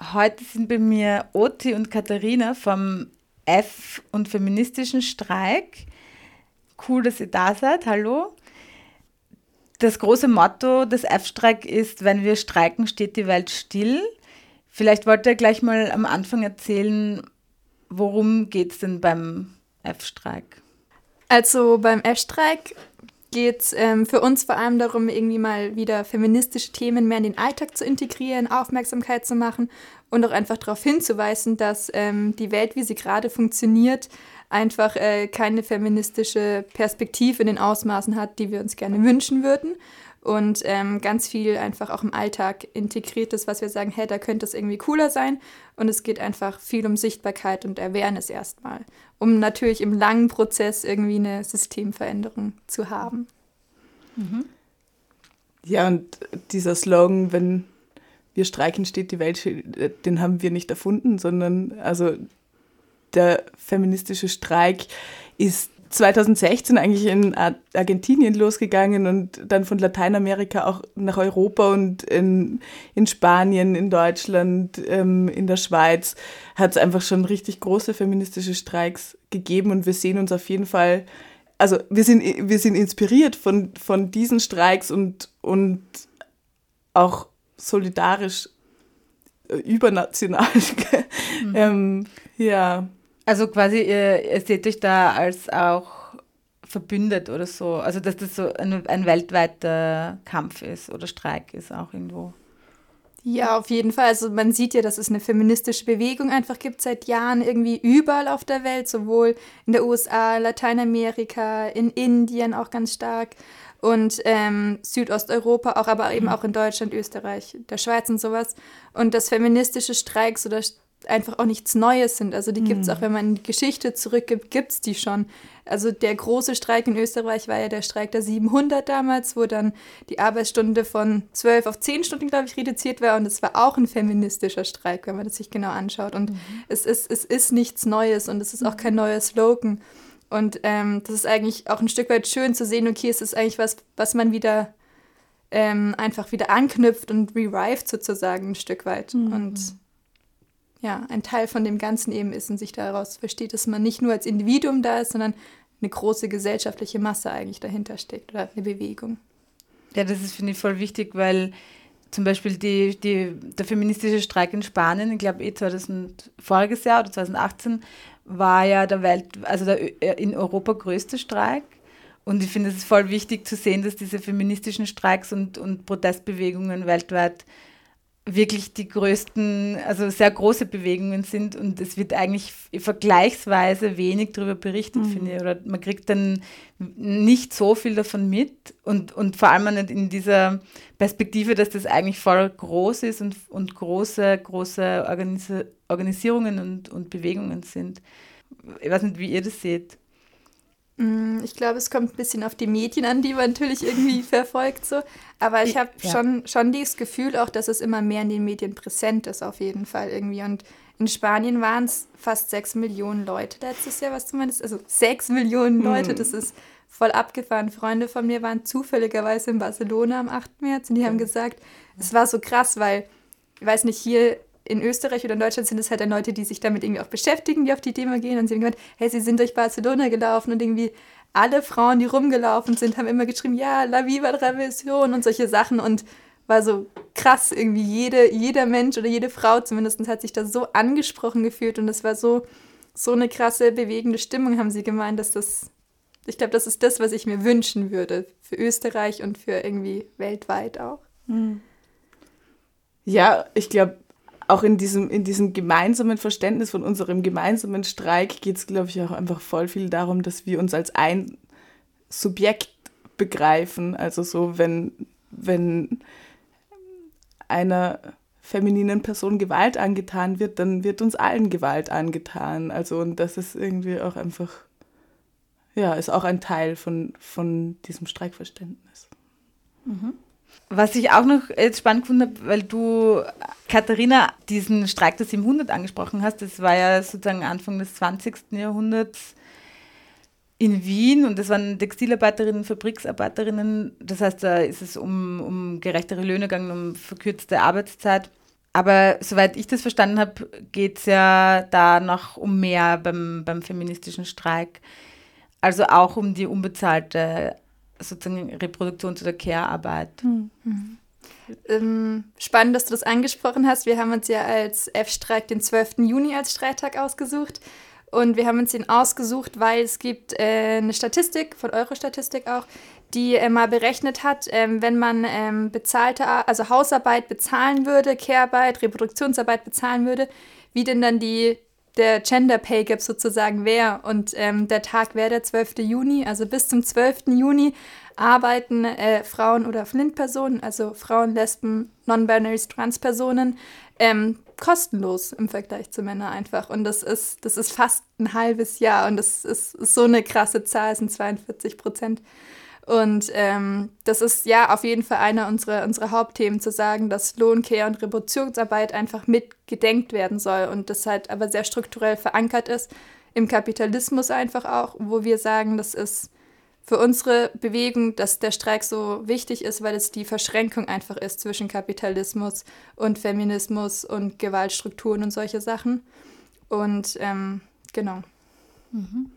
Heute sind bei mir Oti und Katharina vom F- und feministischen Streik. Cool, dass ihr da seid. Hallo. Das große Motto des F-Streik ist, wenn wir streiken, steht die Welt still. Vielleicht wollt ihr gleich mal am Anfang erzählen, worum geht es denn beim F-Streik? Also beim F-Streik geht es ähm, für uns vor allem darum, irgendwie mal wieder feministische Themen mehr in den Alltag zu integrieren, Aufmerksamkeit zu machen und auch einfach darauf hinzuweisen, dass ähm, die Welt, wie sie gerade funktioniert, einfach äh, keine feministische Perspektive in den Ausmaßen hat, die wir uns gerne wünschen würden. Und ähm, ganz viel einfach auch im Alltag integriert ist, was wir sagen, hey, da könnte es irgendwie cooler sein. Und es geht einfach viel um Sichtbarkeit und Awareness erstmal, um natürlich im langen Prozess irgendwie eine Systemveränderung zu haben. Mhm. Ja, und dieser Slogan, wenn wir streiken, steht die Welt, den haben wir nicht erfunden, sondern also der feministische Streik ist 2016 eigentlich in Argentinien losgegangen und dann von Lateinamerika auch nach Europa und in, in Spanien, in Deutschland, ähm, in der Schweiz hat es einfach schon richtig große feministische Streiks gegeben und wir sehen uns auf jeden Fall, also wir sind, wir sind inspiriert von, von diesen Streiks und, und auch solidarisch äh, übernational. mhm. ähm, ja. Also quasi, ihr, ihr seht euch da als auch verbündet oder so. Also dass das so ein, ein weltweiter Kampf ist oder Streik ist auch irgendwo. Ja, auf jeden Fall. Also man sieht ja, dass es eine feministische Bewegung einfach gibt seit Jahren irgendwie überall auf der Welt, sowohl in der USA, Lateinamerika, in Indien auch ganz stark und ähm, Südosteuropa, auch aber eben auch in Deutschland, Österreich, der Schweiz und sowas. Und dass feministische Streiks oder einfach auch nichts Neues sind. Also die gibt es mhm. auch, wenn man in die Geschichte zurückgibt, gibt es die schon. Also der große Streik in Österreich war ja der Streik der 700 damals, wo dann die Arbeitsstunde von 12 auf 10 Stunden, glaube ich, reduziert war. Und es war auch ein feministischer Streik, wenn man das sich genau anschaut. Und mhm. es, ist, es ist nichts Neues und es ist auch kein neuer Slogan. Und ähm, das ist eigentlich auch ein Stück weit schön zu sehen, okay, es ist eigentlich was, was man wieder ähm, einfach wieder anknüpft und revived sozusagen ein Stück weit. Mhm. Und ja, ein Teil von dem Ganzen eben ist und sich daraus versteht, dass man nicht nur als Individuum da ist, sondern eine große gesellschaftliche Masse eigentlich dahinter steckt oder eine Bewegung. Ja, das ist, finde ich, voll wichtig, weil zum Beispiel die, die, der feministische Streik in Spanien, ich glaube eh 2000, voriges Jahr oder 2018, war ja der Welt, also der äh, in Europa größte Streik. Und ich finde, es voll wichtig zu sehen, dass diese feministischen Streiks und, und Protestbewegungen weltweit wirklich die größten, also sehr große Bewegungen sind und es wird eigentlich vergleichsweise wenig darüber berichtet, mhm. finde ich. Oder man kriegt dann nicht so viel davon mit und, und vor allem nicht in dieser Perspektive, dass das eigentlich voll groß ist und, und große, große Organis Organisierungen und, und Bewegungen sind. Ich weiß nicht, wie ihr das seht. Mm, ich glaube, es kommt ein bisschen auf die Medien an, die man natürlich irgendwie verfolgt. So. Aber ich habe ja. schon, schon dieses Gefühl auch, dass es immer mehr in den Medien präsent ist, auf jeden Fall irgendwie. Und in Spanien waren es fast sechs Millionen Leute letztes Jahr, was zumindest. Also sechs Millionen Leute, hm. das ist voll abgefahren. Freunde von mir waren zufälligerweise in Barcelona am 8. März und die haben gesagt, es war so krass, weil, ich weiß nicht, hier in Österreich oder in Deutschland sind es halt dann Leute, die sich damit irgendwie auch beschäftigen, die auf die Demo gehen und sie haben gemeint, hey, sie sind durch Barcelona gelaufen und irgendwie alle Frauen, die rumgelaufen sind, haben immer geschrieben, ja, La Viva Revolution und solche Sachen und war so krass, irgendwie jede, jeder Mensch oder jede Frau zumindest hat sich da so angesprochen gefühlt und es war so, so eine krasse, bewegende Stimmung, haben sie gemeint, dass das, ich glaube, das ist das, was ich mir wünschen würde für Österreich und für irgendwie weltweit auch. Hm. Ja, ich glaube, auch in diesem, in diesem gemeinsamen Verständnis von unserem gemeinsamen Streik geht es, glaube ich, auch einfach voll viel darum, dass wir uns als ein Subjekt begreifen. Also so, wenn, wenn einer femininen Person Gewalt angetan wird, dann wird uns allen Gewalt angetan. Also und das ist irgendwie auch einfach, ja, ist auch ein Teil von, von diesem Streikverständnis. Mhm. Was ich auch noch jetzt spannend gefunden habe, weil du, Katharina, diesen Streik der 700 angesprochen hast, das war ja sozusagen Anfang des 20. Jahrhunderts in Wien und das waren Textilarbeiterinnen, Fabriksarbeiterinnen. Das heißt, da ist es um, um gerechtere Löhne gegangen, um verkürzte Arbeitszeit. Aber soweit ich das verstanden habe, geht es ja da noch um mehr beim, beim feministischen Streik. Also auch um die unbezahlte sozusagen Reproduktions- oder Care-Arbeit. Mhm. Ähm, spannend, dass du das angesprochen hast. Wir haben uns ja als F-Streik den 12. Juni als Streittag ausgesucht. Und wir haben uns den ausgesucht, weil es gibt äh, eine Statistik, von Eurostatistik auch, die äh, mal berechnet hat, ähm, wenn man ähm, bezahlte, also Hausarbeit bezahlen würde, Care-Arbeit, Reproduktionsarbeit bezahlen würde, wie denn dann die, der Gender Pay Gap sozusagen wäre. Und ähm, der Tag wäre der 12. Juni, also bis zum 12. Juni arbeiten äh, Frauen oder Flint-Personen, also Frauen, Lesben, Non-Binaries, Trans-Personen, ähm, kostenlos im Vergleich zu Männern einfach. Und das ist, das ist fast ein halbes Jahr und das ist, ist so eine krasse Zahl, sind 42 Prozent. Und ähm, das ist ja auf jeden Fall einer unserer, unserer Hauptthemen, zu sagen, dass Lohnkehr und Reproduktionsarbeit einfach mitgedenkt werden soll und das halt aber sehr strukturell verankert ist im Kapitalismus einfach auch, wo wir sagen, das ist für unsere Bewegung, dass der Streik so wichtig ist, weil es die Verschränkung einfach ist zwischen Kapitalismus und Feminismus und Gewaltstrukturen und solche Sachen. Und ähm, genau. Mhm.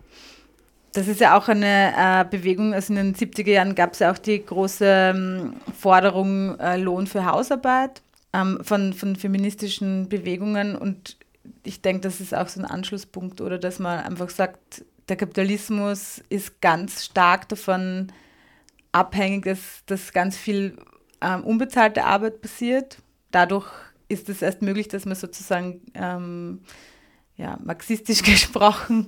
Das ist ja auch eine äh, Bewegung, also in den 70er Jahren gab es ja auch die große ähm, Forderung äh, Lohn für Hausarbeit ähm, von, von feministischen Bewegungen und ich denke, das ist auch so ein Anschlusspunkt oder dass man einfach sagt, der Kapitalismus ist ganz stark davon abhängig, dass, dass ganz viel ähm, unbezahlte Arbeit passiert. Dadurch ist es erst möglich, dass man sozusagen ähm, ja, marxistisch gesprochen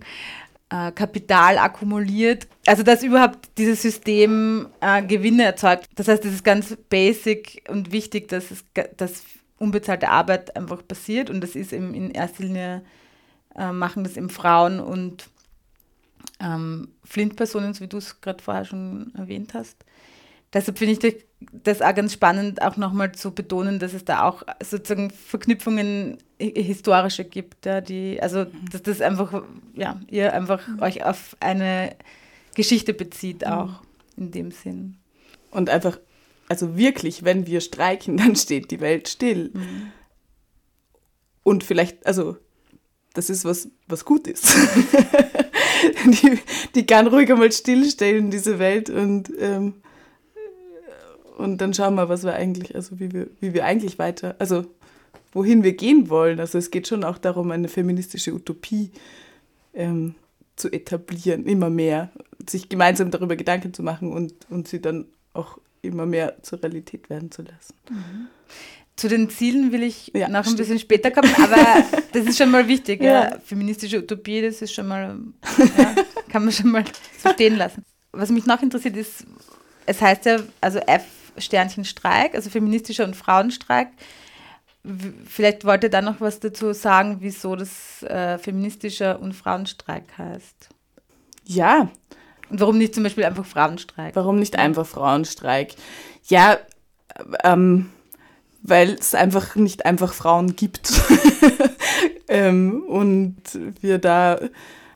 äh, Kapital akkumuliert. Also dass überhaupt dieses System äh, Gewinne erzeugt. Das heißt, es ist ganz basic und wichtig, dass, es, dass unbezahlte Arbeit einfach passiert und das ist eben in erster Linie äh, machen das eben Frauen und ähm, Flint-Personen, so wie du es gerade vorher schon erwähnt hast. Deshalb finde ich das auch ganz spannend, auch nochmal zu betonen, dass es da auch sozusagen Verknüpfungen historische gibt, ja, die, also mhm. dass das einfach, ja, ihr einfach mhm. euch auf eine Geschichte bezieht mhm. auch in dem Sinn. Und einfach, also wirklich, wenn wir streiken, dann steht die Welt still. Mhm. Und vielleicht, also das ist was, was gut ist. die, die kann ruhig einmal stillstellen, diese Welt, und, ähm, und dann schauen wir, was wir eigentlich, also wie wir, wie wir eigentlich weiter, also wohin wir gehen wollen. Also es geht schon auch darum, eine feministische Utopie ähm, zu etablieren, immer mehr, sich gemeinsam darüber Gedanken zu machen und, und sie dann auch immer mehr zur Realität werden zu lassen. Mhm. Zu den Zielen will ich ja, noch ein bisschen später kommen, aber das ist schon mal wichtig. Ja. ja. Feministische Utopie, das ist schon mal, kann man schon mal so stehen lassen. Was mich noch interessiert ist, es heißt ja, also F Sternchen Streik, also feministischer und Frauenstreik. Vielleicht wollt ihr da noch was dazu sagen, wieso das äh, feministischer und Frauenstreik heißt. Ja. Und warum nicht zum Beispiel einfach Frauenstreik? Warum nicht einfach Frauenstreik? Ja, ähm, weil es einfach nicht einfach Frauen gibt. ähm, und wir da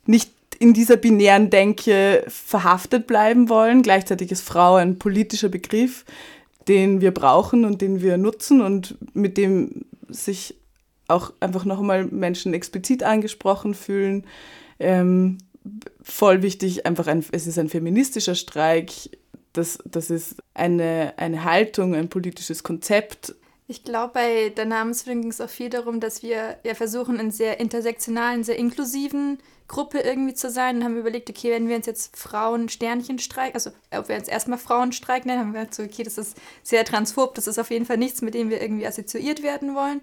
nicht in dieser binären Denke verhaftet bleiben wollen. Gleichzeitig ist Frau ein politischer Begriff, den wir brauchen und den wir nutzen und mit dem sich auch einfach nochmal Menschen explizit angesprochen fühlen. Ähm, voll wichtig, einfach ein, es ist ein feministischer Streik, das, das ist eine, eine Haltung, ein politisches Konzept, ich glaube, bei der Namensfindung ging es auch viel darum, dass wir ja versuchen, in sehr intersektionalen, sehr inklusiven Gruppe irgendwie zu sein. Und haben überlegt, okay, wenn wir uns jetzt Frauen-Sternchenstreik, also ob wir uns erstmal Frauenstreik nennen, haben wir gesagt, so, okay, das ist sehr transphob, das ist auf jeden Fall nichts, mit dem wir irgendwie assoziiert werden wollen.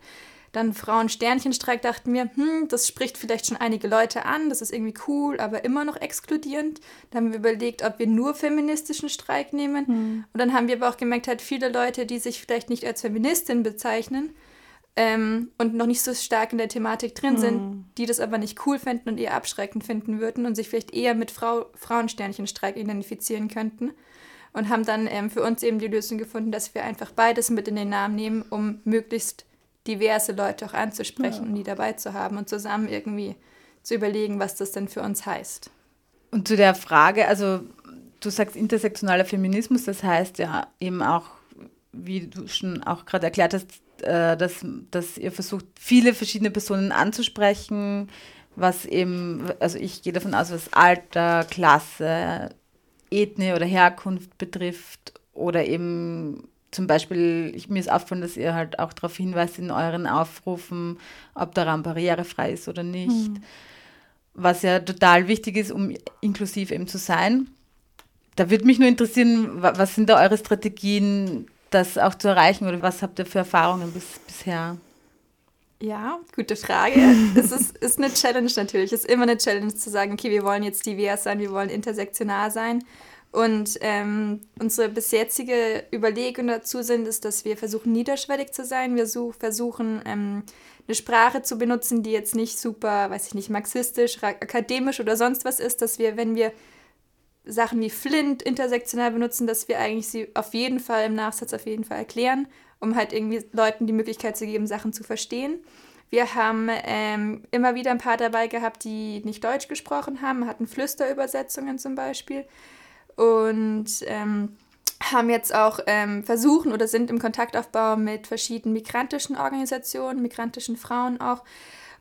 Dann Frauen-Sternchenstreik dachten wir, hm, das spricht vielleicht schon einige Leute an, das ist irgendwie cool, aber immer noch exkludierend. Dann haben wir überlegt, ob wir nur feministischen Streik nehmen. Hm. Und dann haben wir aber auch gemerkt, halt viele Leute, die sich vielleicht nicht als Feministin bezeichnen, ähm, und noch nicht so stark in der Thematik drin mhm. sind, die das aber nicht cool finden und eher abschreckend finden würden und sich vielleicht eher mit Frau, Frauensternchenstreik identifizieren könnten. Und haben dann ähm, für uns eben die Lösung gefunden, dass wir einfach beides mit in den Namen nehmen, um möglichst diverse Leute auch anzusprechen ja. und die dabei zu haben und zusammen irgendwie zu überlegen, was das denn für uns heißt. Und zu der Frage, also du sagst intersektionaler Feminismus, das heißt ja eben auch, wie du schon auch gerade erklärt hast, äh, dass, dass ihr versucht, viele verschiedene Personen anzusprechen, was eben, also ich gehe davon aus, was Alter, Klasse, Ethnie oder Herkunft betrifft oder eben zum Beispiel, ich, mir ist aufgefallen, dass ihr halt auch darauf hinweist in euren Aufrufen, ob der Raum barrierefrei ist oder nicht. Mhm. Was ja total wichtig ist, um inklusiv eben zu sein. Da würde mich nur interessieren, was sind da eure Strategien, das auch zu erreichen oder was habt ihr für Erfahrungen bis, bisher? Ja, gute Frage. es ist, ist eine Challenge natürlich. Es ist immer eine Challenge zu sagen, okay, wir wollen jetzt divers sein, wir wollen intersektional sein. Und ähm, unsere bis jetzige Überlegung dazu sind, ist, dass wir versuchen, niederschwellig zu sein. Wir such, versuchen, ähm, eine Sprache zu benutzen, die jetzt nicht super, weiß ich nicht, marxistisch, akademisch oder sonst was ist, dass wir, wenn wir Sachen wie Flint intersektional benutzen, dass wir eigentlich sie auf jeden Fall im Nachsatz auf jeden Fall erklären, um halt irgendwie Leuten die Möglichkeit zu geben, Sachen zu verstehen. Wir haben ähm, immer wieder ein paar dabei gehabt, die nicht Deutsch gesprochen haben, hatten Flüsterübersetzungen zum Beispiel und ähm, haben jetzt auch ähm, versuchen oder sind im Kontaktaufbau mit verschiedenen migrantischen Organisationen, migrantischen Frauen auch.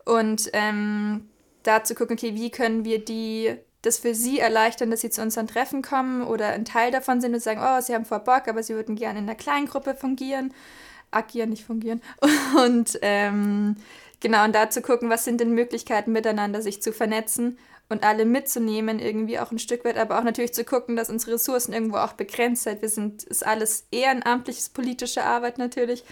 Und ähm, da zu gucken, okay, wie können wir die das für sie erleichtern, dass sie zu unseren Treffen kommen oder ein Teil davon sind und sagen, oh, sie haben vor Bock, aber sie würden gerne in einer kleinen Gruppe fungieren. Agieren, nicht fungieren. Und ähm, genau, und da zu gucken, was sind denn Möglichkeiten miteinander, sich zu vernetzen und alle mitzunehmen, irgendwie auch ein Stück weit, aber auch natürlich zu gucken, dass unsere Ressourcen irgendwo auch begrenzt sind. Wir sind, ist alles ehrenamtliches politische Arbeit natürlich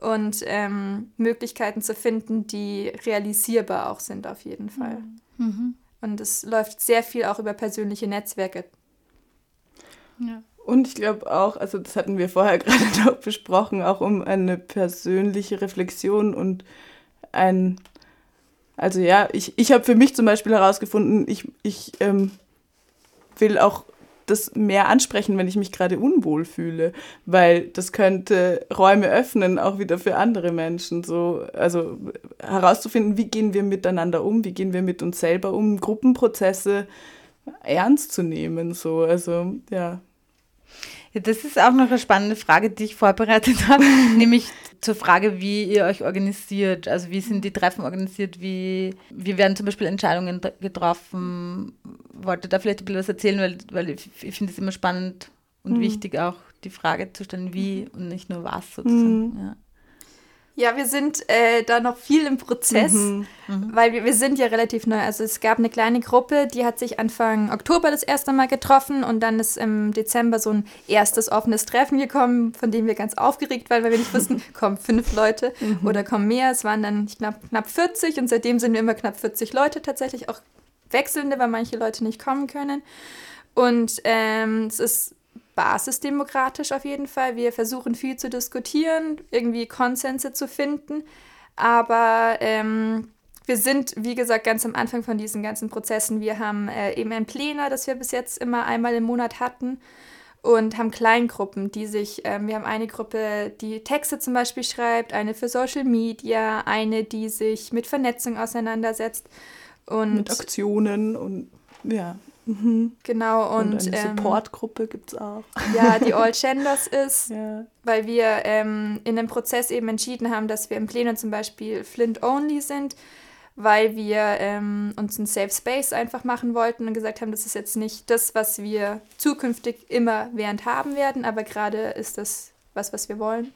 und ähm, Möglichkeiten zu finden, die realisierbar auch sind auf jeden Fall. Mhm. Und es läuft sehr viel auch über persönliche Netzwerke. Ja. Und ich glaube auch, also das hatten wir vorher gerade noch besprochen, auch um eine persönliche Reflexion und ein also ja, ich, ich habe für mich zum Beispiel herausgefunden, ich, ich ähm, will auch das mehr ansprechen, wenn ich mich gerade unwohl fühle, weil das könnte Räume öffnen, auch wieder für andere Menschen. So, also herauszufinden, wie gehen wir miteinander um, wie gehen wir mit uns selber um, Gruppenprozesse ernst zu nehmen. So, also ja. Ja, das ist auch noch eine spannende Frage, die ich vorbereitet habe, nämlich zur Frage, wie ihr euch organisiert. Also wie sind die Treffen organisiert? Wie, wie werden zum Beispiel Entscheidungen getroffen? Wollte da vielleicht ein bisschen was erzählen, weil, weil ich, ich finde es immer spannend und mhm. wichtig auch die Frage zu stellen, wie und nicht nur was sozusagen. Mhm. Ja. Ja, wir sind äh, da noch viel im Prozess, mhm, mhm. weil wir, wir sind ja relativ neu. Also es gab eine kleine Gruppe, die hat sich Anfang Oktober das erste Mal getroffen und dann ist im Dezember so ein erstes offenes Treffen gekommen, von dem wir ganz aufgeregt waren, weil wir nicht wussten, kommen fünf Leute mhm. oder kommen mehr. Es waren dann, glaube, knapp 40 und seitdem sind wir immer knapp 40 Leute tatsächlich, auch wechselnde, weil manche Leute nicht kommen können. Und ähm, es ist basisdemokratisch auf jeden Fall. Wir versuchen viel zu diskutieren, irgendwie Konsense zu finden. Aber ähm, wir sind, wie gesagt, ganz am Anfang von diesen ganzen Prozessen. Wir haben äh, eben ein Pläner, das wir bis jetzt immer einmal im Monat hatten und haben Kleingruppen, die sich, ähm, wir haben eine Gruppe, die Texte zum Beispiel schreibt, eine für Social Media, eine, die sich mit Vernetzung auseinandersetzt. Und mit Aktionen und ja. Mhm. Genau, und, und eine ähm, Supportgruppe gibt es auch. Ja, die All Genders ist, ja. weil wir ähm, in dem Prozess eben entschieden haben, dass wir im Plenum zum Beispiel Flint-only sind, weil wir ähm, uns einen Safe Space einfach machen wollten und gesagt haben, das ist jetzt nicht das, was wir zukünftig immer während haben werden, aber gerade ist das was, was wir wollen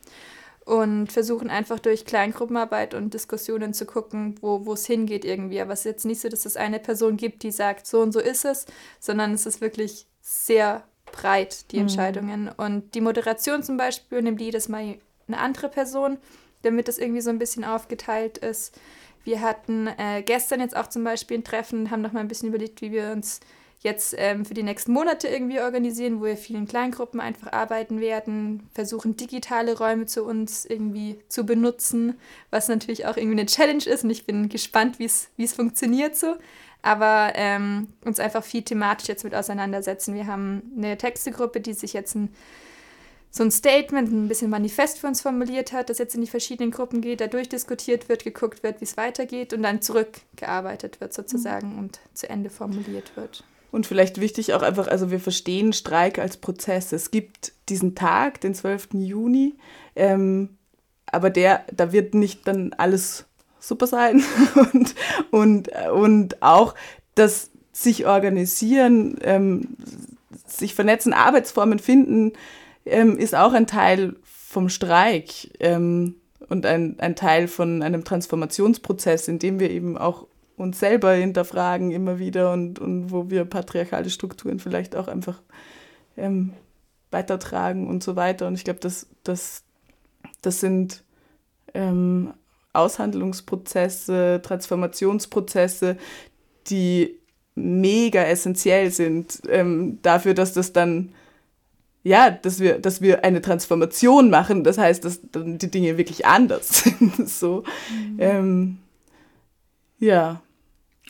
und versuchen einfach durch Kleingruppenarbeit und Diskussionen zu gucken, wo es hingeht irgendwie. Aber es ist jetzt nicht so, dass es eine Person gibt, die sagt, so und so ist es, sondern es ist wirklich sehr breit, die mhm. Entscheidungen. Und die Moderation zum Beispiel nimmt jedes Mal eine andere Person, damit das irgendwie so ein bisschen aufgeteilt ist. Wir hatten äh, gestern jetzt auch zum Beispiel ein Treffen, haben noch mal ein bisschen überlegt, wie wir uns jetzt ähm, für die nächsten Monate irgendwie organisieren, wo wir viel in Kleingruppen einfach arbeiten werden, versuchen digitale Räume zu uns irgendwie zu benutzen, was natürlich auch irgendwie eine Challenge ist und ich bin gespannt, wie es funktioniert so. Aber ähm, uns einfach viel thematisch jetzt mit auseinandersetzen. Wir haben eine Textegruppe, die sich jetzt ein so ein Statement, ein bisschen Manifest für uns formuliert hat, das jetzt in die verschiedenen Gruppen geht, da durchdiskutiert wird, geguckt wird, wie es weitergeht und dann zurückgearbeitet wird sozusagen mhm. und zu Ende formuliert wird. Und vielleicht wichtig auch einfach, also wir verstehen Streik als Prozess. Es gibt diesen Tag, den 12. Juni, ähm, aber der, da wird nicht dann alles super sein und, und, und auch das sich organisieren, ähm, sich vernetzen, Arbeitsformen finden, ähm, ist auch ein Teil vom Streik ähm, und ein, ein Teil von einem Transformationsprozess, in dem wir eben auch uns selber hinterfragen immer wieder und, und wo wir patriarchale Strukturen vielleicht auch einfach ähm, weitertragen und so weiter. Und ich glaube, das, das, das sind ähm, Aushandlungsprozesse, Transformationsprozesse, die mega essentiell sind ähm, dafür, dass das dann ja, dass wir, dass wir eine Transformation machen. Das heißt, dass dann die Dinge wirklich anders sind. so, mhm. ähm, ja.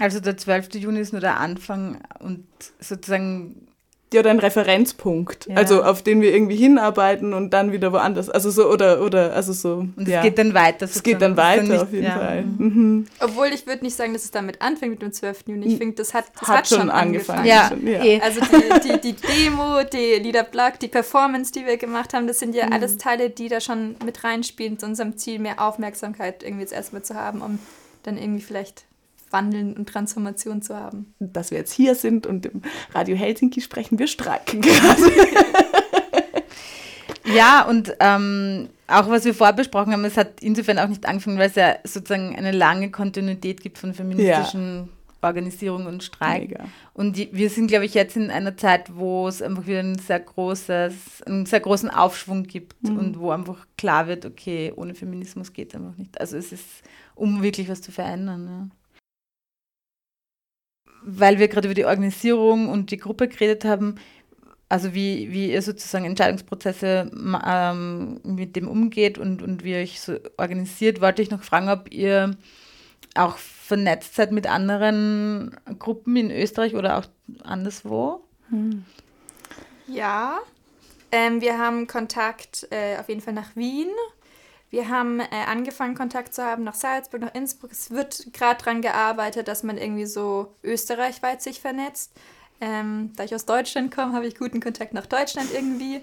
Also der 12. Juni ist nur der Anfang und sozusagen ja, oder ein Referenzpunkt, ja. also auf den wir irgendwie hinarbeiten und dann wieder woanders, also so oder oder also so. Und ja. es geht dann weiter. Es geht dann weiter nicht, auf jeden ja. Fall. Mhm. Obwohl ich würde nicht sagen, dass es damit anfängt mit dem 12. Juni. Ich finde, das hat, das hat, hat schon, angefangen. angefangen. Ja. Eh. Also die, die, die Demo, die Lieder Black, die Performance, die wir gemacht haben, das sind ja mhm. alles Teile, die da schon mit reinspielen zu unserem Ziel, mehr Aufmerksamkeit irgendwie jetzt erstmal zu haben, um dann irgendwie vielleicht Wandeln und Transformation zu haben. Dass wir jetzt hier sind und im Radio Helsinki sprechen, wir streiken gerade. ja, und ähm, auch was wir vorher besprochen haben, es hat insofern auch nicht angefangen, weil es ja sozusagen eine lange Kontinuität gibt von feministischen ja. Organisierung und Streik. Mega. Und die, wir sind, glaube ich, jetzt in einer Zeit, wo es einfach wieder ein sehr großes, einen sehr großen Aufschwung gibt mhm. und wo einfach klar wird, okay, ohne Feminismus geht es einfach nicht. Also es ist, um wirklich was zu verändern. Ja weil wir gerade über die Organisierung und die Gruppe geredet haben, also wie, wie ihr sozusagen Entscheidungsprozesse ähm, mit dem umgeht und, und wie ihr euch so organisiert, wollte ich noch fragen, ob ihr auch vernetzt seid mit anderen Gruppen in Österreich oder auch anderswo? Hm. Ja, ähm, wir haben Kontakt äh, auf jeden Fall nach Wien wir haben äh, angefangen, Kontakt zu haben nach Salzburg, nach Innsbruck. Es wird gerade daran gearbeitet, dass man irgendwie so österreichweit sich vernetzt. Ähm, da ich aus Deutschland komme, habe ich guten Kontakt nach Deutschland irgendwie.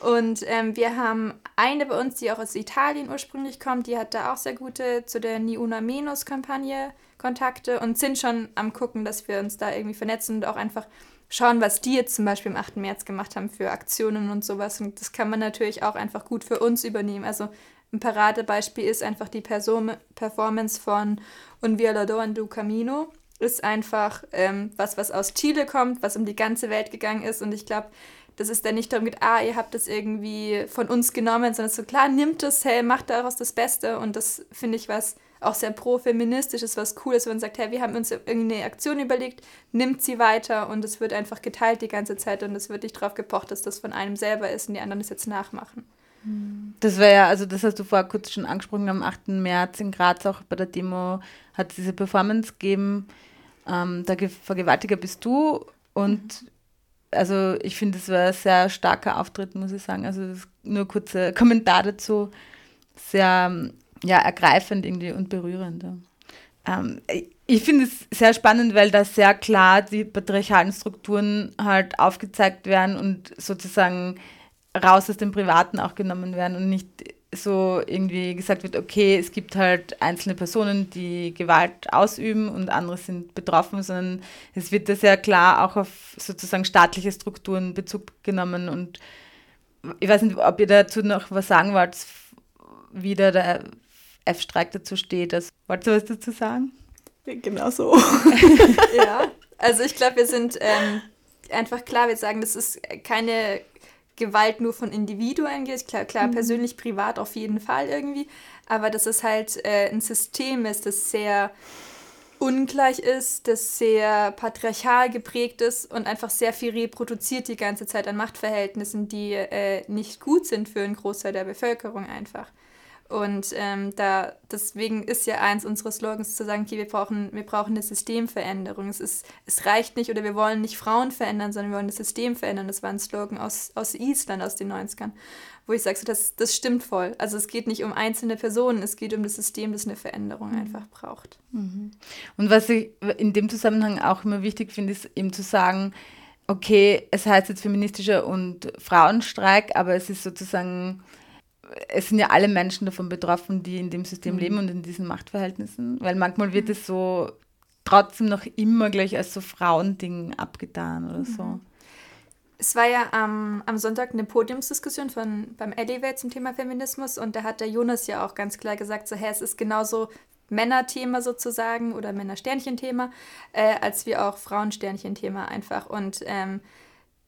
Und ähm, wir haben eine bei uns, die auch aus Italien ursprünglich kommt, die hat da auch sehr gute zu der Ni Una Menos Kampagne Kontakte und sind schon am gucken, dass wir uns da irgendwie vernetzen und auch einfach schauen, was die jetzt zum Beispiel am 8. März gemacht haben für Aktionen und sowas. Und das kann man natürlich auch einfach gut für uns übernehmen. Also ein Paradebeispiel ist einfach die Person Performance von Un Violador en du Camino. Ist einfach ähm, was, was aus Chile kommt, was um die ganze Welt gegangen ist. Und ich glaube, dass es dann nicht darum geht, ah, ihr habt das irgendwie von uns genommen, sondern so klar, nimmt es, hey, macht daraus das Beste. Und das finde ich was auch sehr pro-feministisch ist, was cool ist, wenn man sagt, hey, wir haben uns irgendeine Aktion überlegt, nimmt sie weiter und es wird einfach geteilt die ganze Zeit und es wird nicht darauf gepocht, dass das von einem selber ist und die anderen das jetzt nachmachen. Das wäre ja, also das hast du vorher kurz schon angesprochen, am 8. März in Graz auch bei der Demo hat es diese Performance gegeben, ähm, der Vergewaltiger bist du und also ich finde, es war ein sehr starker Auftritt, muss ich sagen. Also nur kurzer Kommentar dazu, sehr ja, ergreifend irgendwie und berührend. Ja. Ähm, ich finde es sehr spannend, weil da sehr klar die patriarchalen Strukturen halt aufgezeigt werden und sozusagen raus aus dem Privaten auch genommen werden und nicht so irgendwie gesagt wird, okay, es gibt halt einzelne Personen, die Gewalt ausüben und andere sind betroffen, sondern es wird da sehr klar auch auf sozusagen staatliche Strukturen Bezug genommen und ich weiß nicht, ob ihr dazu noch was sagen wollt, wie da der F-Streik dazu steht. Also, wollt ihr was dazu sagen? Genau so. ja, also ich glaube, wir sind ähm, einfach klar, wir sagen, das ist keine Gewalt nur von Individuen geht. Klar, klar mhm. persönlich, privat auf jeden Fall irgendwie. Aber dass es halt äh, ein System ist, das sehr ungleich ist, das sehr patriarchal geprägt ist und einfach sehr viel reproduziert die ganze Zeit an Machtverhältnissen, die äh, nicht gut sind für einen Großteil der Bevölkerung einfach. Und ähm, da, deswegen ist ja eins unserer Slogans zu sagen, okay, wir brauchen, wir brauchen eine Systemveränderung. Es, ist, es reicht nicht oder wir wollen nicht Frauen verändern, sondern wir wollen das System verändern. Das war ein Slogan aus, aus Island aus den 90ern, wo ich sage, so, das, das stimmt voll. Also es geht nicht um einzelne Personen, es geht um das System, das eine Veränderung mhm. einfach braucht. Mhm. Und was ich in dem Zusammenhang auch immer wichtig finde, ist eben zu sagen, okay, es heißt jetzt feministischer und Frauenstreik, aber es ist sozusagen es sind ja alle Menschen davon betroffen, die in dem System mhm. leben und in diesen Machtverhältnissen, weil manchmal wird es so trotzdem noch immer gleich als so Frauending abgetan oder so. Mhm. Es war ja ähm, am Sonntag eine Podiumsdiskussion von, beim Elevate zum Thema Feminismus und da hat der Jonas ja auch ganz klar gesagt, so, hä, es ist genauso Männerthema sozusagen oder Männersternchen-Thema, äh, als wie auch Frauensternchen-Thema einfach. Und ähm,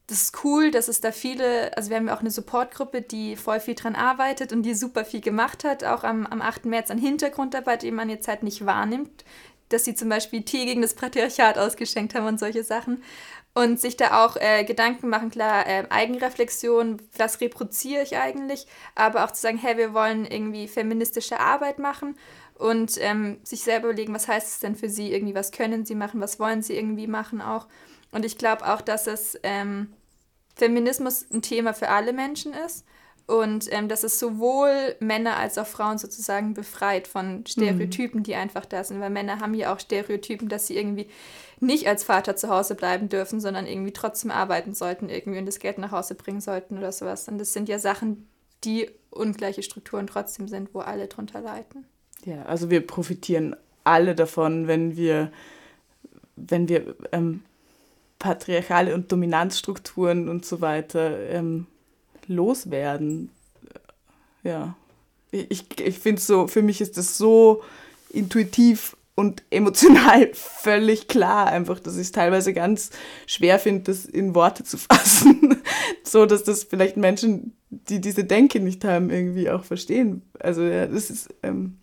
das ist cool, dass es da viele, also wir haben ja auch eine Supportgruppe, die voll viel dran arbeitet und die super viel gemacht hat, auch am, am 8. März an Hintergrundarbeit, die man jetzt halt nicht wahrnimmt, dass sie zum Beispiel Tee gegen das Patriarchat ausgeschenkt haben und solche Sachen und sich da auch äh, Gedanken machen, klar, äh, Eigenreflexion, was reproduziere ich eigentlich, aber auch zu sagen, hey, wir wollen irgendwie feministische Arbeit machen und ähm, sich selber überlegen, was heißt es denn für sie irgendwie, was können sie machen, was wollen sie irgendwie machen auch. Und ich glaube auch, dass es ähm, Feminismus ein Thema für alle Menschen ist und ähm, dass es sowohl Männer als auch Frauen sozusagen befreit von Stereotypen, mhm. die einfach da sind, weil Männer haben ja auch Stereotypen, dass sie irgendwie nicht als Vater zu Hause bleiben dürfen, sondern irgendwie trotzdem arbeiten sollten, irgendwie und das Geld nach Hause bringen sollten oder sowas. Und das sind ja Sachen, die ungleiche Strukturen trotzdem sind, wo alle drunter leiden. Ja, also wir profitieren alle davon, wenn wir, wenn wir ähm, patriarchale und Dominanzstrukturen und so weiter ähm, loswerden. Ja, ich, ich finde so, für mich ist das so intuitiv und emotional völlig klar, einfach, dass ich es teilweise ganz schwer finde, das in Worte zu fassen, so dass das vielleicht Menschen, die diese Denke nicht haben, irgendwie auch verstehen. Also ja, das ist, ähm,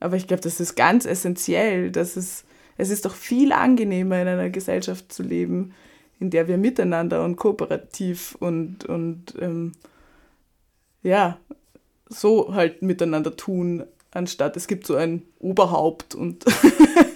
aber ich glaube, das ist ganz essentiell, dass es, es ist doch viel angenehmer in einer Gesellschaft zu leben, in der wir miteinander und kooperativ und, und ähm, ja, so halt miteinander tun, anstatt es gibt so ein Oberhaupt und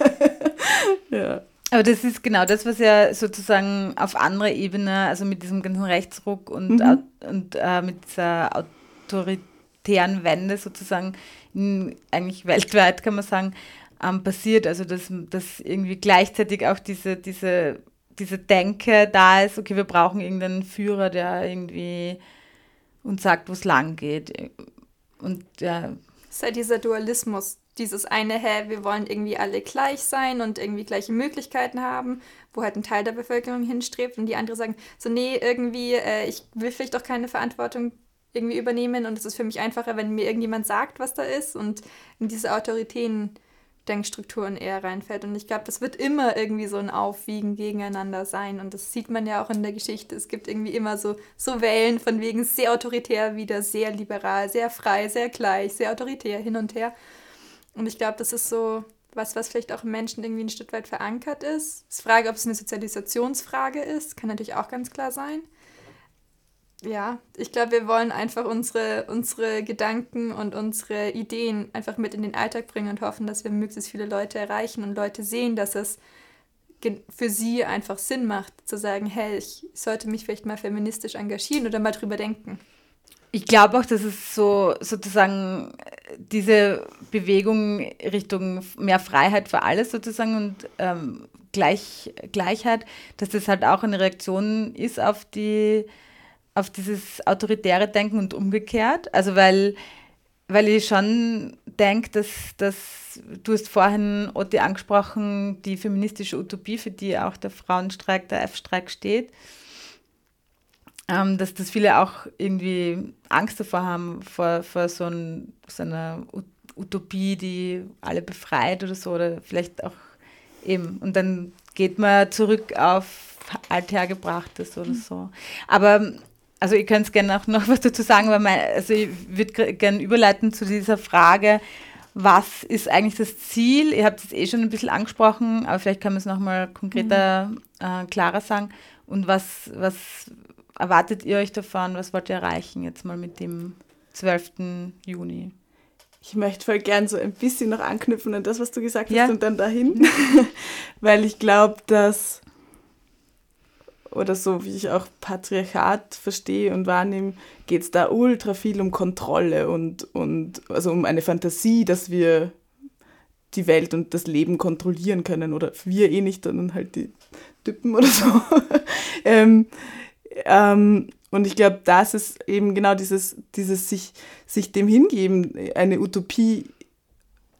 ja. Aber das ist genau das, was ja sozusagen auf anderer Ebene, also mit diesem ganzen Rechtsruck und, mhm. und äh, mit dieser autoritären Wende sozusagen in, eigentlich weltweit, kann man sagen, ähm, passiert. Also dass, dass irgendwie gleichzeitig auch diese, diese, diese Denke da ist, okay, wir brauchen irgendeinen Führer, der irgendwie uns sagt, wo es lang geht. Und ja, es ist dieser Dualismus, dieses eine, hä, wir wollen irgendwie alle gleich sein und irgendwie gleiche Möglichkeiten haben, wo halt ein Teil der Bevölkerung hinstrebt und die andere sagen, so, nee, irgendwie, äh, ich will vielleicht doch keine Verantwortung irgendwie übernehmen und es ist für mich einfacher, wenn mir irgendjemand sagt, was da ist und in diese Autoritäten Denkstrukturen eher reinfällt. Und ich glaube, das wird immer irgendwie so ein Aufwiegen gegeneinander sein. Und das sieht man ja auch in der Geschichte. Es gibt irgendwie immer so, so Wellen von wegen sehr autoritär, wieder sehr liberal, sehr frei, sehr gleich, sehr autoritär hin und her. Und ich glaube, das ist so was, was vielleicht auch im Menschen irgendwie ein Stück weit verankert ist. Ich frage, ob es eine Sozialisationsfrage ist. Kann natürlich auch ganz klar sein ja, ich glaube, wir wollen einfach unsere, unsere Gedanken und unsere Ideen einfach mit in den Alltag bringen und hoffen, dass wir möglichst viele Leute erreichen und Leute sehen, dass es für sie einfach Sinn macht, zu sagen, hey, ich sollte mich vielleicht mal feministisch engagieren oder mal drüber denken. Ich glaube auch, dass es so sozusagen diese Bewegung Richtung mehr Freiheit für alles sozusagen und ähm, Gleich, Gleichheit, dass das halt auch eine Reaktion ist auf die auf dieses autoritäre Denken und umgekehrt. Also weil, weil ich schon denke, dass, dass du hast vorhin Otti angesprochen, die feministische Utopie, für die auch der Frauenstreik, der F-Streik steht, ähm, dass das viele auch irgendwie Angst davor haben, vor, vor so, ein, so einer Utopie, die alle befreit oder so, oder vielleicht auch eben. Und dann geht man zurück auf Althergebrachtes oder so. Aber also ich könnte gerne auch noch was dazu sagen, weil mein, also ich würde gerne überleiten zu dieser Frage, was ist eigentlich das Ziel? Ihr habt es eh schon ein bisschen angesprochen, aber vielleicht kann man es nochmal konkreter, mhm. äh, klarer sagen. Und was, was erwartet ihr euch davon? Was wollt ihr erreichen jetzt mal mit dem 12. Juni? Ich möchte voll gern so ein bisschen noch anknüpfen an das, was du gesagt ja. hast und dann dahin, weil ich glaube, dass oder so wie ich auch Patriarchat verstehe und wahrnehme, geht es da ultra viel um Kontrolle und, und also um eine Fantasie, dass wir die Welt und das Leben kontrollieren können oder wir eh nicht, sondern halt die Typen oder so. ähm, Ähm, und ich glaube, das ist eben genau dieses, dieses sich, sich dem hingeben, eine Utopie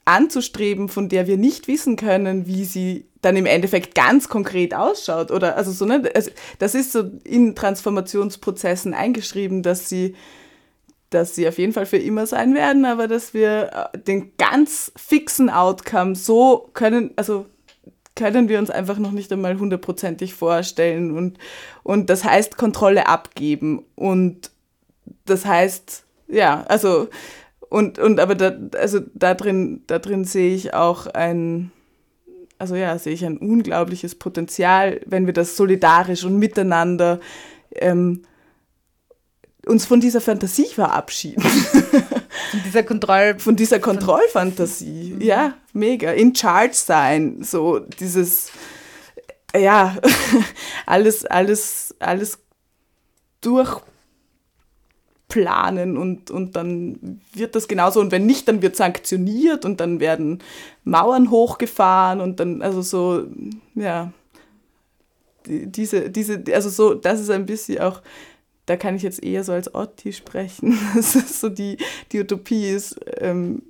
anzustreben, von der wir nicht wissen können, wie sie dann im Endeffekt ganz konkret ausschaut. Oder also so, ne? Also das ist so in Transformationsprozessen eingeschrieben, dass sie, dass sie auf jeden Fall für immer sein werden, aber dass wir äh, den ganz fixen Outcome so können, also können wir uns einfach noch nicht einmal hundertprozentig vorstellen. Und, und das heißt Kontrolle abgeben. Und das heißt, ja, also, und, und aber da, also da drin, da drin sehe ich auch ein, also ja, sehe ich ein unglaubliches Potenzial, wenn wir das solidarisch und miteinander ähm, uns von dieser Fantasie verabschieden. Von dieser Kontroll... Von dieser Kontrollfantasie. Mhm. Ja, mega. In charge sein. So dieses, ja, alles, alles, alles durchplanen und, und dann wird das genauso. Und wenn nicht, dann wird sanktioniert und dann werden Mauern hochgefahren und dann, also so, ja, diese, diese, also so, das ist ein bisschen auch da kann ich jetzt eher so als Otti sprechen. Das ist so die, die Utopie ist, ähm,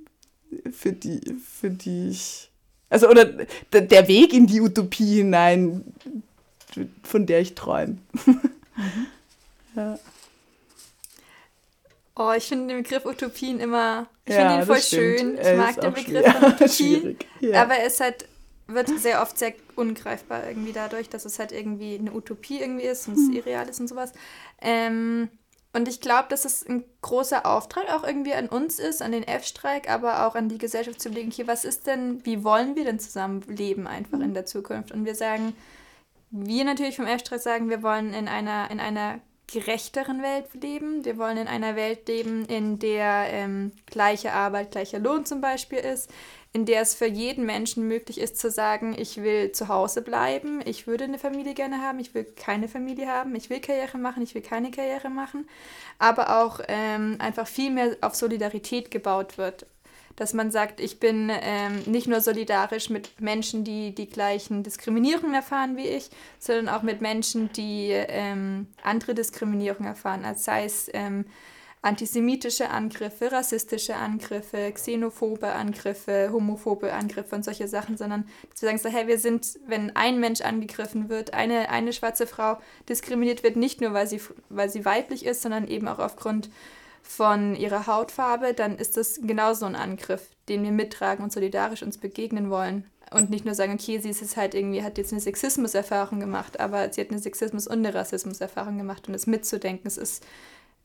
für, die, für die ich. Also, oder der Weg in die Utopie hinein, von der ich träume. Mhm. ja. Oh, ich finde den Begriff Utopien immer, ich ja, finde ihn voll schön. Ich mag den Begriff von Utopie, ja. aber es hat wird sehr oft sehr ungreifbar irgendwie dadurch, dass es halt irgendwie eine Utopie irgendwie ist und es hm. irreal ist und sowas. Ähm, und ich glaube, dass es ein großer Auftrag auch irgendwie an uns ist, an den F-Streik, aber auch an die Gesellschaft zu legen, hier, was ist denn, wie wollen wir denn zusammen leben einfach in der Zukunft? Und wir sagen, wir natürlich vom F-Streik sagen, wir wollen in einer, in einer gerechteren Welt leben. Wir wollen in einer Welt leben, in der ähm, gleiche Arbeit, gleicher Lohn zum Beispiel ist, in der es für jeden Menschen möglich ist zu sagen, ich will zu Hause bleiben, ich würde eine Familie gerne haben, ich will keine Familie haben, ich will Karriere machen, ich will keine Karriere machen, aber auch ähm, einfach viel mehr auf Solidarität gebaut wird. Dass man sagt, ich bin ähm, nicht nur solidarisch mit Menschen, die die gleichen Diskriminierungen erfahren wie ich, sondern auch mit Menschen, die ähm, andere Diskriminierung erfahren, als sei es ähm, antisemitische Angriffe, rassistische Angriffe, xenophobe Angriffe, homophobe Angriffe und solche Sachen, sondern dass wir sagen so, hey, wir sind, wenn ein Mensch angegriffen wird, eine, eine schwarze Frau diskriminiert wird, nicht nur, weil sie, weil sie weiblich ist, sondern eben auch aufgrund von ihrer Hautfarbe, dann ist das genauso ein Angriff, den wir mittragen und solidarisch uns begegnen wollen. Und nicht nur sagen, okay, sie ist jetzt halt irgendwie, hat jetzt eine Sexismuserfahrung gemacht, aber sie hat eine Sexismus- und eine Rassismuserfahrung gemacht und es mitzudenken. Es ist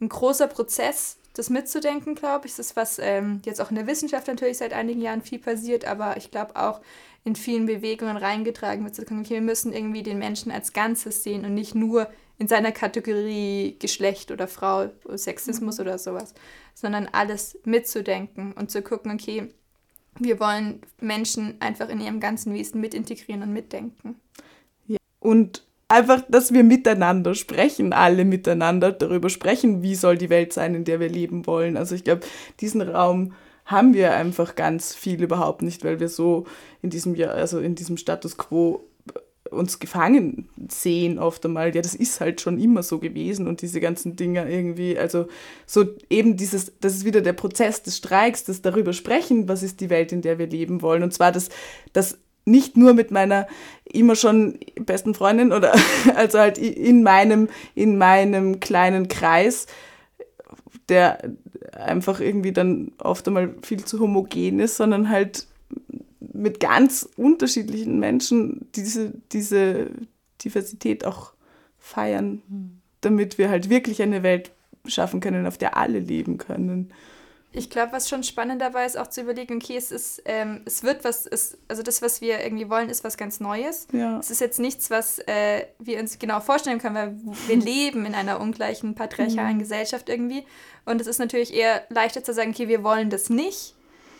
ein großer Prozess, das mitzudenken, glaube ich. Das ist was ähm, jetzt auch in der Wissenschaft natürlich seit einigen Jahren viel passiert, aber ich glaube auch in vielen Bewegungen reingetragen wird, okay, wir müssen irgendwie den Menschen als Ganzes sehen und nicht nur in seiner Kategorie Geschlecht oder Frau, Sexismus mhm. oder sowas, sondern alles mitzudenken und zu gucken, okay, wir wollen Menschen einfach in ihrem ganzen Wesen mit integrieren und mitdenken. Ja. Und einfach, dass wir miteinander sprechen, alle miteinander darüber sprechen, wie soll die Welt sein, in der wir leben wollen. Also ich glaube, diesen Raum haben wir einfach ganz viel überhaupt nicht, weil wir so in diesem Jahr, also in diesem Status quo uns gefangen sehen oft einmal. Ja, das ist halt schon immer so gewesen und diese ganzen Dinge irgendwie, also so eben dieses, das ist wieder der Prozess des Streiks, das darüber sprechen, was ist die Welt, in der wir leben wollen. Und zwar das, das nicht nur mit meiner immer schon besten Freundin oder also halt in meinem, in meinem kleinen Kreis, der einfach irgendwie dann oft einmal viel zu homogen ist, sondern halt mit ganz unterschiedlichen Menschen diese, diese Diversität auch feiern, hm. damit wir halt wirklich eine Welt schaffen können, auf der alle leben können. Ich glaube, was schon spannend dabei ist, auch zu überlegen, okay, es ist, ähm, es wird was, ist, also das, was wir irgendwie wollen, ist was ganz Neues. Ja. Es ist jetzt nichts, was äh, wir uns genau vorstellen können, weil wir leben in einer ungleichen patriarchalen mhm. Gesellschaft irgendwie. Und es ist natürlich eher leichter zu sagen, okay, wir wollen das nicht,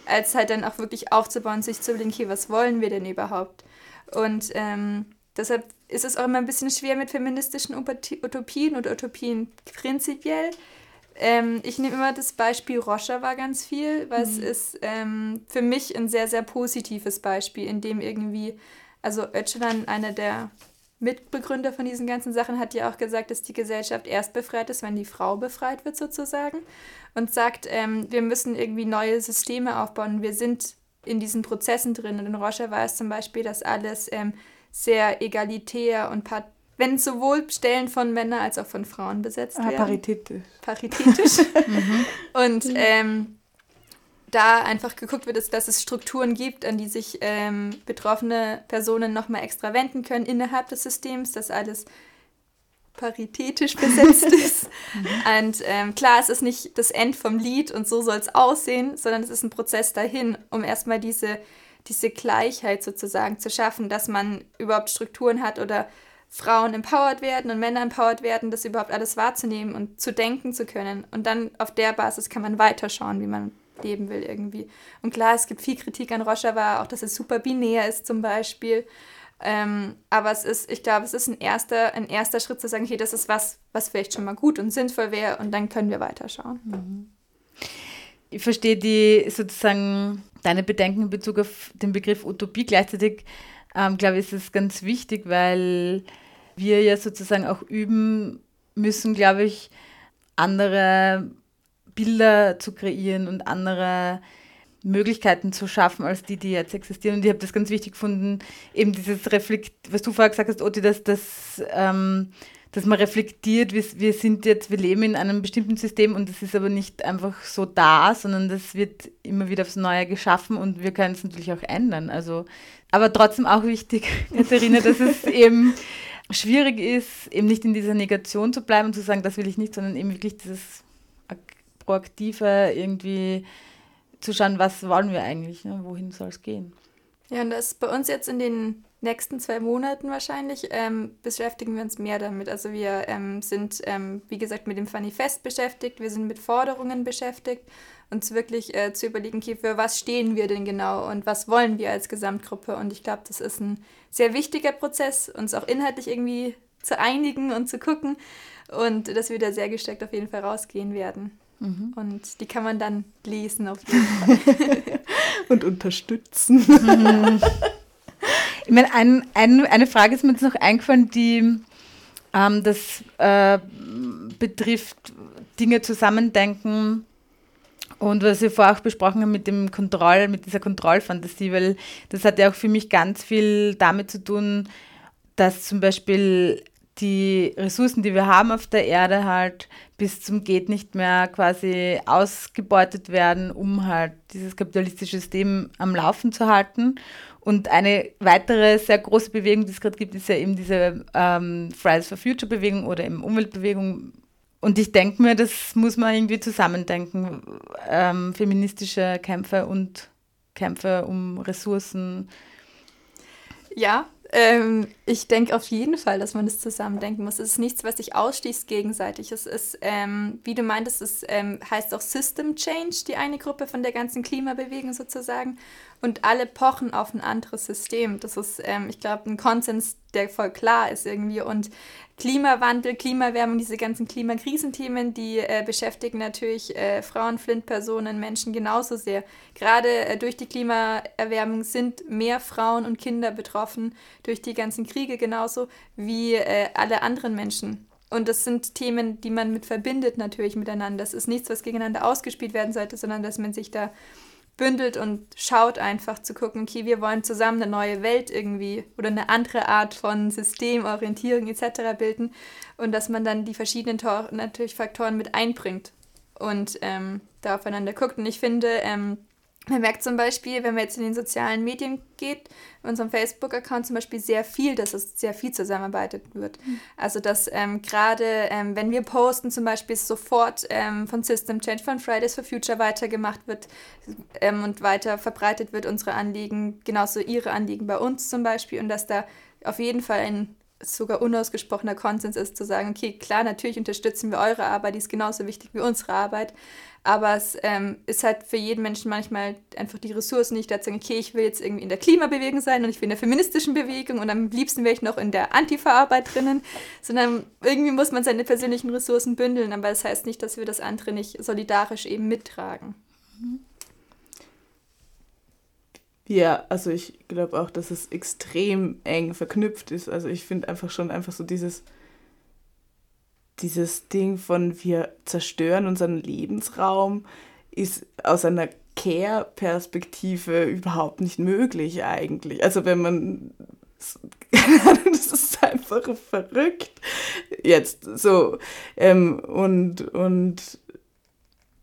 als halt dann auch wirklich aufzubauen, sich zu überlegen, okay, was wollen wir denn überhaupt? Und ähm, deshalb ist es auch immer ein bisschen schwer mit feministischen Utopien oder Utopien prinzipiell, ähm, ich nehme immer das Beispiel Rojava ganz viel, weil mhm. es ist ähm, für mich ein sehr, sehr positives Beispiel, in dem irgendwie, also Öcalan, einer der Mitbegründer von diesen ganzen Sachen, hat ja auch gesagt, dass die Gesellschaft erst befreit ist, wenn die Frau befreit wird sozusagen. Und sagt, ähm, wir müssen irgendwie neue Systeme aufbauen. Wir sind in diesen Prozessen drin. Und in Rojava ist zum Beispiel das alles ähm, sehr egalitär und wenn sowohl Stellen von Männern als auch von Frauen besetzt ah, werden. Paritätisch. Paritätisch. Mhm. Und ähm, da einfach geguckt wird, dass es Strukturen gibt, an die sich ähm, betroffene Personen nochmal extra wenden können innerhalb des Systems, dass alles paritätisch besetzt ist. und ähm, klar, es ist nicht das End vom Lied und so soll es aussehen, sondern es ist ein Prozess dahin, um erstmal diese, diese Gleichheit sozusagen zu schaffen, dass man überhaupt Strukturen hat oder Frauen empowered werden und Männer empowered werden, das überhaupt alles wahrzunehmen und zu denken zu können. Und dann auf der Basis kann man weiterschauen, wie man leben will irgendwie. Und klar, es gibt viel Kritik an Rojava, auch dass es super binär ist zum Beispiel. Ähm, aber es ist, ich glaube, es ist ein erster, ein erster Schritt zu sagen, okay, das ist was, was vielleicht schon mal gut und sinnvoll wäre und dann können wir weiterschauen. Mhm. Ich verstehe die sozusagen deine Bedenken in Bezug auf den Begriff Utopie. Gleichzeitig ähm, glaube ich, ist es ganz wichtig, weil wir ja sozusagen auch üben müssen, glaube ich, andere Bilder zu kreieren und andere Möglichkeiten zu schaffen, als die, die jetzt existieren. Und ich habe das ganz wichtig gefunden, eben dieses Reflekt, was du vorher gesagt hast, Oti, dass, dass, ähm, dass man reflektiert, wir, wir sind jetzt, wir leben in einem bestimmten System und das ist aber nicht einfach so da, sondern das wird immer wieder aufs Neue geschaffen und wir können es natürlich auch ändern. Also, aber trotzdem auch wichtig, Katharina, dass es eben schwierig ist, eben nicht in dieser Negation zu bleiben und zu sagen, das will ich nicht, sondern eben wirklich dieses proaktive irgendwie zu schauen, was wollen wir eigentlich, ne? wohin soll es gehen. Ja, und das bei uns jetzt in den nächsten zwei Monaten wahrscheinlich ähm, beschäftigen wir uns mehr damit. Also wir ähm, sind, ähm, wie gesagt, mit dem Manifest beschäftigt, wir sind mit Forderungen beschäftigt, uns wirklich äh, zu überlegen, okay, für was stehen wir denn genau und was wollen wir als Gesamtgruppe. Und ich glaube, das ist ein sehr wichtiger Prozess, uns auch inhaltlich irgendwie zu einigen und zu gucken und dass wir da sehr gesteckt auf jeden Fall rausgehen werden. Mhm. Und die kann man dann lesen auf jeden Fall. und unterstützen. Mhm. Ich meine, ein, ein, eine Frage ist mir jetzt noch eingefallen, die ähm, das äh, betrifft, Dinge zusammendenken und was wir vorher auch besprochen haben mit dem Kontroll, mit dieser Kontrollfantasie, weil das hat ja auch für mich ganz viel damit zu tun, dass zum Beispiel die Ressourcen, die wir haben auf der Erde, halt bis zum geht nicht mehr quasi ausgebeutet werden, um halt dieses kapitalistische System am Laufen zu halten. Und eine weitere sehr große Bewegung, die es gerade gibt, ist ja eben diese ähm, Fridays for Future Bewegung oder eben Umweltbewegung. Und ich denke mir, das muss man irgendwie zusammendenken. Ähm, feministische Kämpfe und Kämpfe um Ressourcen. Ja, ähm, ich denke auf jeden Fall, dass man das zusammendenken muss. Es ist nichts, was sich ausschließt gegenseitig. Es ist, ähm, wie du meintest, es ähm, heißt auch System Change, die eine Gruppe von der ganzen Klimabewegung sozusagen. Und alle pochen auf ein anderes System. Das ist, ähm, ich glaube, ein Konsens, der voll klar ist irgendwie. Und Klimawandel, Klimawärmung, diese ganzen Klimakrisenthemen, die äh, beschäftigen natürlich äh, Frauen, Flint-Personen, Menschen genauso sehr. Gerade äh, durch die Klimaerwärmung sind mehr Frauen und Kinder betroffen, durch die ganzen Kriege genauso wie äh, alle anderen Menschen. Und das sind Themen, die man mit verbindet natürlich miteinander. Das ist nichts, was gegeneinander ausgespielt werden sollte, sondern dass man sich da bündelt und schaut einfach zu gucken, okay, wir wollen zusammen eine neue Welt irgendwie oder eine andere Art von Systemorientierung etc. bilden und dass man dann die verschiedenen natürlich Faktoren mit einbringt und ähm, da aufeinander guckt. Und ich finde, ähm, man merkt zum Beispiel, wenn man jetzt in den sozialen Medien geht, in unserem Facebook-Account zum Beispiel sehr viel, dass es sehr viel zusammenarbeitet wird. Mhm. Also dass ähm, gerade, ähm, wenn wir posten, zum Beispiel sofort ähm, von System Change, von Fridays for Future weitergemacht wird ähm, und weiter verbreitet wird, unsere Anliegen, genauso ihre Anliegen bei uns zum Beispiel und dass da auf jeden Fall ein sogar unausgesprochener Konsens ist, zu sagen, okay, klar, natürlich unterstützen wir eure Arbeit, die ist genauso wichtig wie unsere Arbeit, aber es ähm, ist halt für jeden Menschen manchmal einfach die Ressourcen nicht, da zu sagen, okay, ich will jetzt irgendwie in der Klimabewegung sein und ich will in der feministischen Bewegung und am liebsten wäre ich noch in der Antifa-Arbeit drinnen, sondern irgendwie muss man seine persönlichen Ressourcen bündeln, aber das heißt nicht, dass wir das andere nicht solidarisch eben mittragen. Ja, also ich glaube auch, dass es extrem eng verknüpft ist. Also ich finde einfach schon einfach so dieses, dieses Ding von wir zerstören unseren Lebensraum ist aus einer Care-Perspektive überhaupt nicht möglich eigentlich. Also wenn man das ist einfach verrückt jetzt so ähm, und und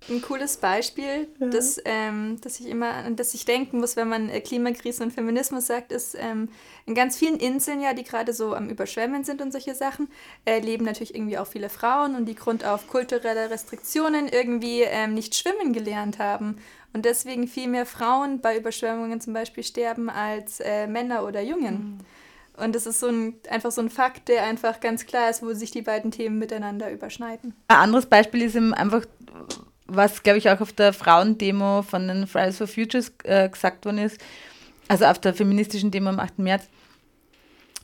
ein cooles Beispiel, ja. das, ähm, das ich immer, an das ich denken muss, wenn man äh, Klimakrise und Feminismus sagt, ist, ähm, in ganz vielen Inseln ja, die gerade so am Überschwemmen sind und solche Sachen, äh, leben natürlich irgendwie auch viele Frauen und die Grund auf kulturelle Restriktionen irgendwie ähm, nicht schwimmen gelernt haben. Und deswegen viel mehr Frauen bei Überschwemmungen zum Beispiel sterben als äh, Männer oder Jungen. Mhm. Und das ist so ein, einfach so ein Fakt, der einfach ganz klar ist, wo sich die beiden Themen miteinander überschneiden. Ein anderes Beispiel ist eben einfach, was glaube ich auch auf der Frauendemo von den Fridays for Futures äh, gesagt worden ist, also auf der feministischen Demo am 8. März,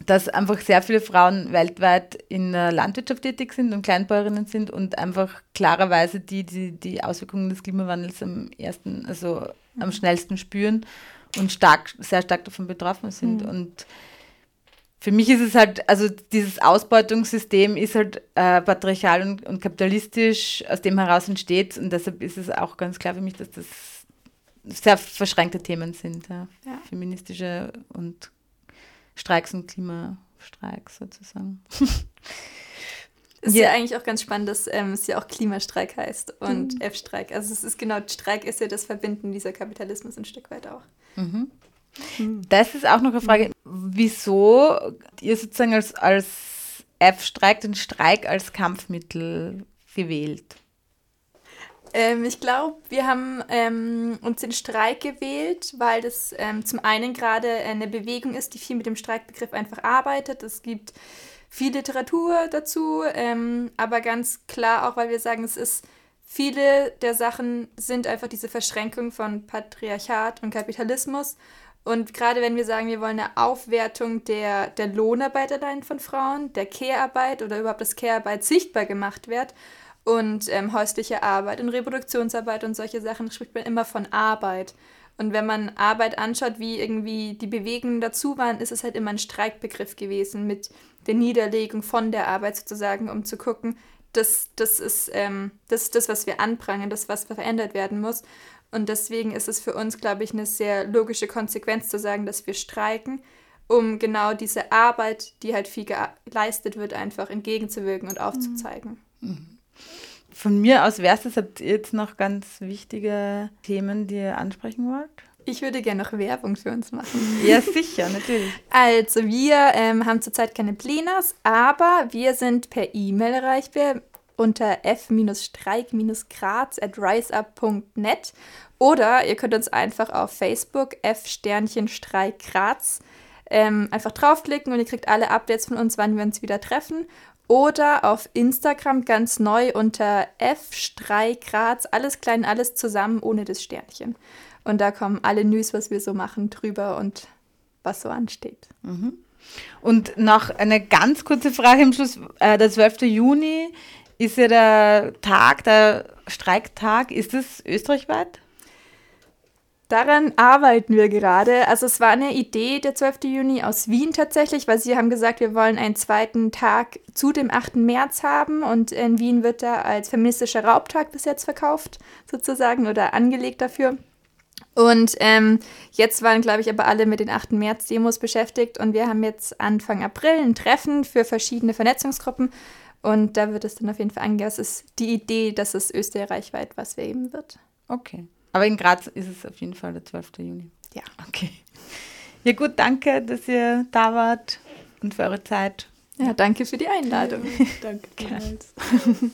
dass einfach sehr viele Frauen weltweit in der Landwirtschaft tätig sind und Kleinbäuerinnen sind und einfach klarerweise die, die die Auswirkungen des Klimawandels am ersten, also am mhm. schnellsten spüren und stark, sehr stark davon betroffen sind. Mhm. Und für mich ist es halt, also dieses Ausbeutungssystem ist halt äh, patriarchal und, und, kapitalistisch, aus dem heraus entsteht. Und deshalb ist es auch ganz klar für mich, dass das sehr verschränkte Themen sind. Ja. Ja. Feministische und Streiks und Klimastreiks sozusagen. Ist ja. ja. eigentlich auch ganz spannend, dass ähm, es ja auch Klimastreik heißt und mhm. F-Streik. Also es ist genau, Streik ist ja das Verbinden dieser Kapitalismus ein Stück weit auch. Mhm. Das ist auch noch eine Frage, wieso ihr sozusagen als, als F-Streik den Streik als Kampfmittel gewählt? Ähm, ich glaube, wir haben ähm, uns den Streik gewählt, weil das ähm, zum einen gerade eine Bewegung ist, die viel mit dem Streikbegriff einfach arbeitet. Es gibt viel Literatur dazu, ähm, aber ganz klar auch, weil wir sagen, es ist viele der Sachen sind einfach diese Verschränkung von Patriarchat und Kapitalismus und gerade wenn wir sagen, wir wollen eine Aufwertung der, der Lohnarbeit allein von Frauen, der Care-Arbeit oder überhaupt, dass Care-Arbeit sichtbar gemacht wird und ähm, häusliche Arbeit und Reproduktionsarbeit und solche Sachen, spricht man immer von Arbeit. Und wenn man Arbeit anschaut, wie irgendwie die Bewegungen dazu waren, ist es halt immer ein Streikbegriff gewesen mit der Niederlegung von der Arbeit sozusagen, um zu gucken, das, das, ist, ähm, das das, was wir anprangern, das, was verändert werden muss. Und deswegen ist es für uns, glaube ich, eine sehr logische Konsequenz zu sagen, dass wir streiken, um genau diese Arbeit, die halt viel geleistet wird, einfach entgegenzuwirken und aufzuzeigen. Mhm. Von mir aus wäre es, habt ihr jetzt noch ganz wichtige Themen, die ihr ansprechen wollt? Ich würde gerne noch Werbung für uns machen. Ja, sicher, natürlich. Also, wir ähm, haben zurzeit keine Plänas, aber wir sind per E-Mail erreichbar unter f-streik-graz at riseup.net oder ihr könnt uns einfach auf Facebook f-streik Graz ähm, einfach draufklicken und ihr kriegt alle Updates von uns, wann wir uns wieder treffen. Oder auf Instagram ganz neu unter f-graz, alles klein, alles zusammen, ohne das Sternchen. Und da kommen alle News, was wir so machen, drüber und was so ansteht. Mhm. Und noch eine ganz kurze Frage im Schluss. Äh, der 12. Juni ist ja der Tag, der Streiktag. Ist das österreichweit? Daran arbeiten wir gerade. Also es war eine Idee der 12. Juni aus Wien tatsächlich, weil sie haben gesagt, wir wollen einen zweiten Tag zu dem 8. März haben und in Wien wird er als feministischer Raubtag bis jetzt verkauft sozusagen oder angelegt dafür. Und ähm, jetzt waren, glaube ich, aber alle mit den 8. März-Demos beschäftigt und wir haben jetzt Anfang April ein Treffen für verschiedene Vernetzungsgruppen und da wird es dann auf jeden Fall angehen. Es ist die Idee, dass es österreichweit was geben wird. Okay. Aber in Graz ist es auf jeden Fall der 12. Juni. Ja. Okay. Ja gut, danke, dass ihr da wart und für eure Zeit. Ja, danke für die Einladung. danke.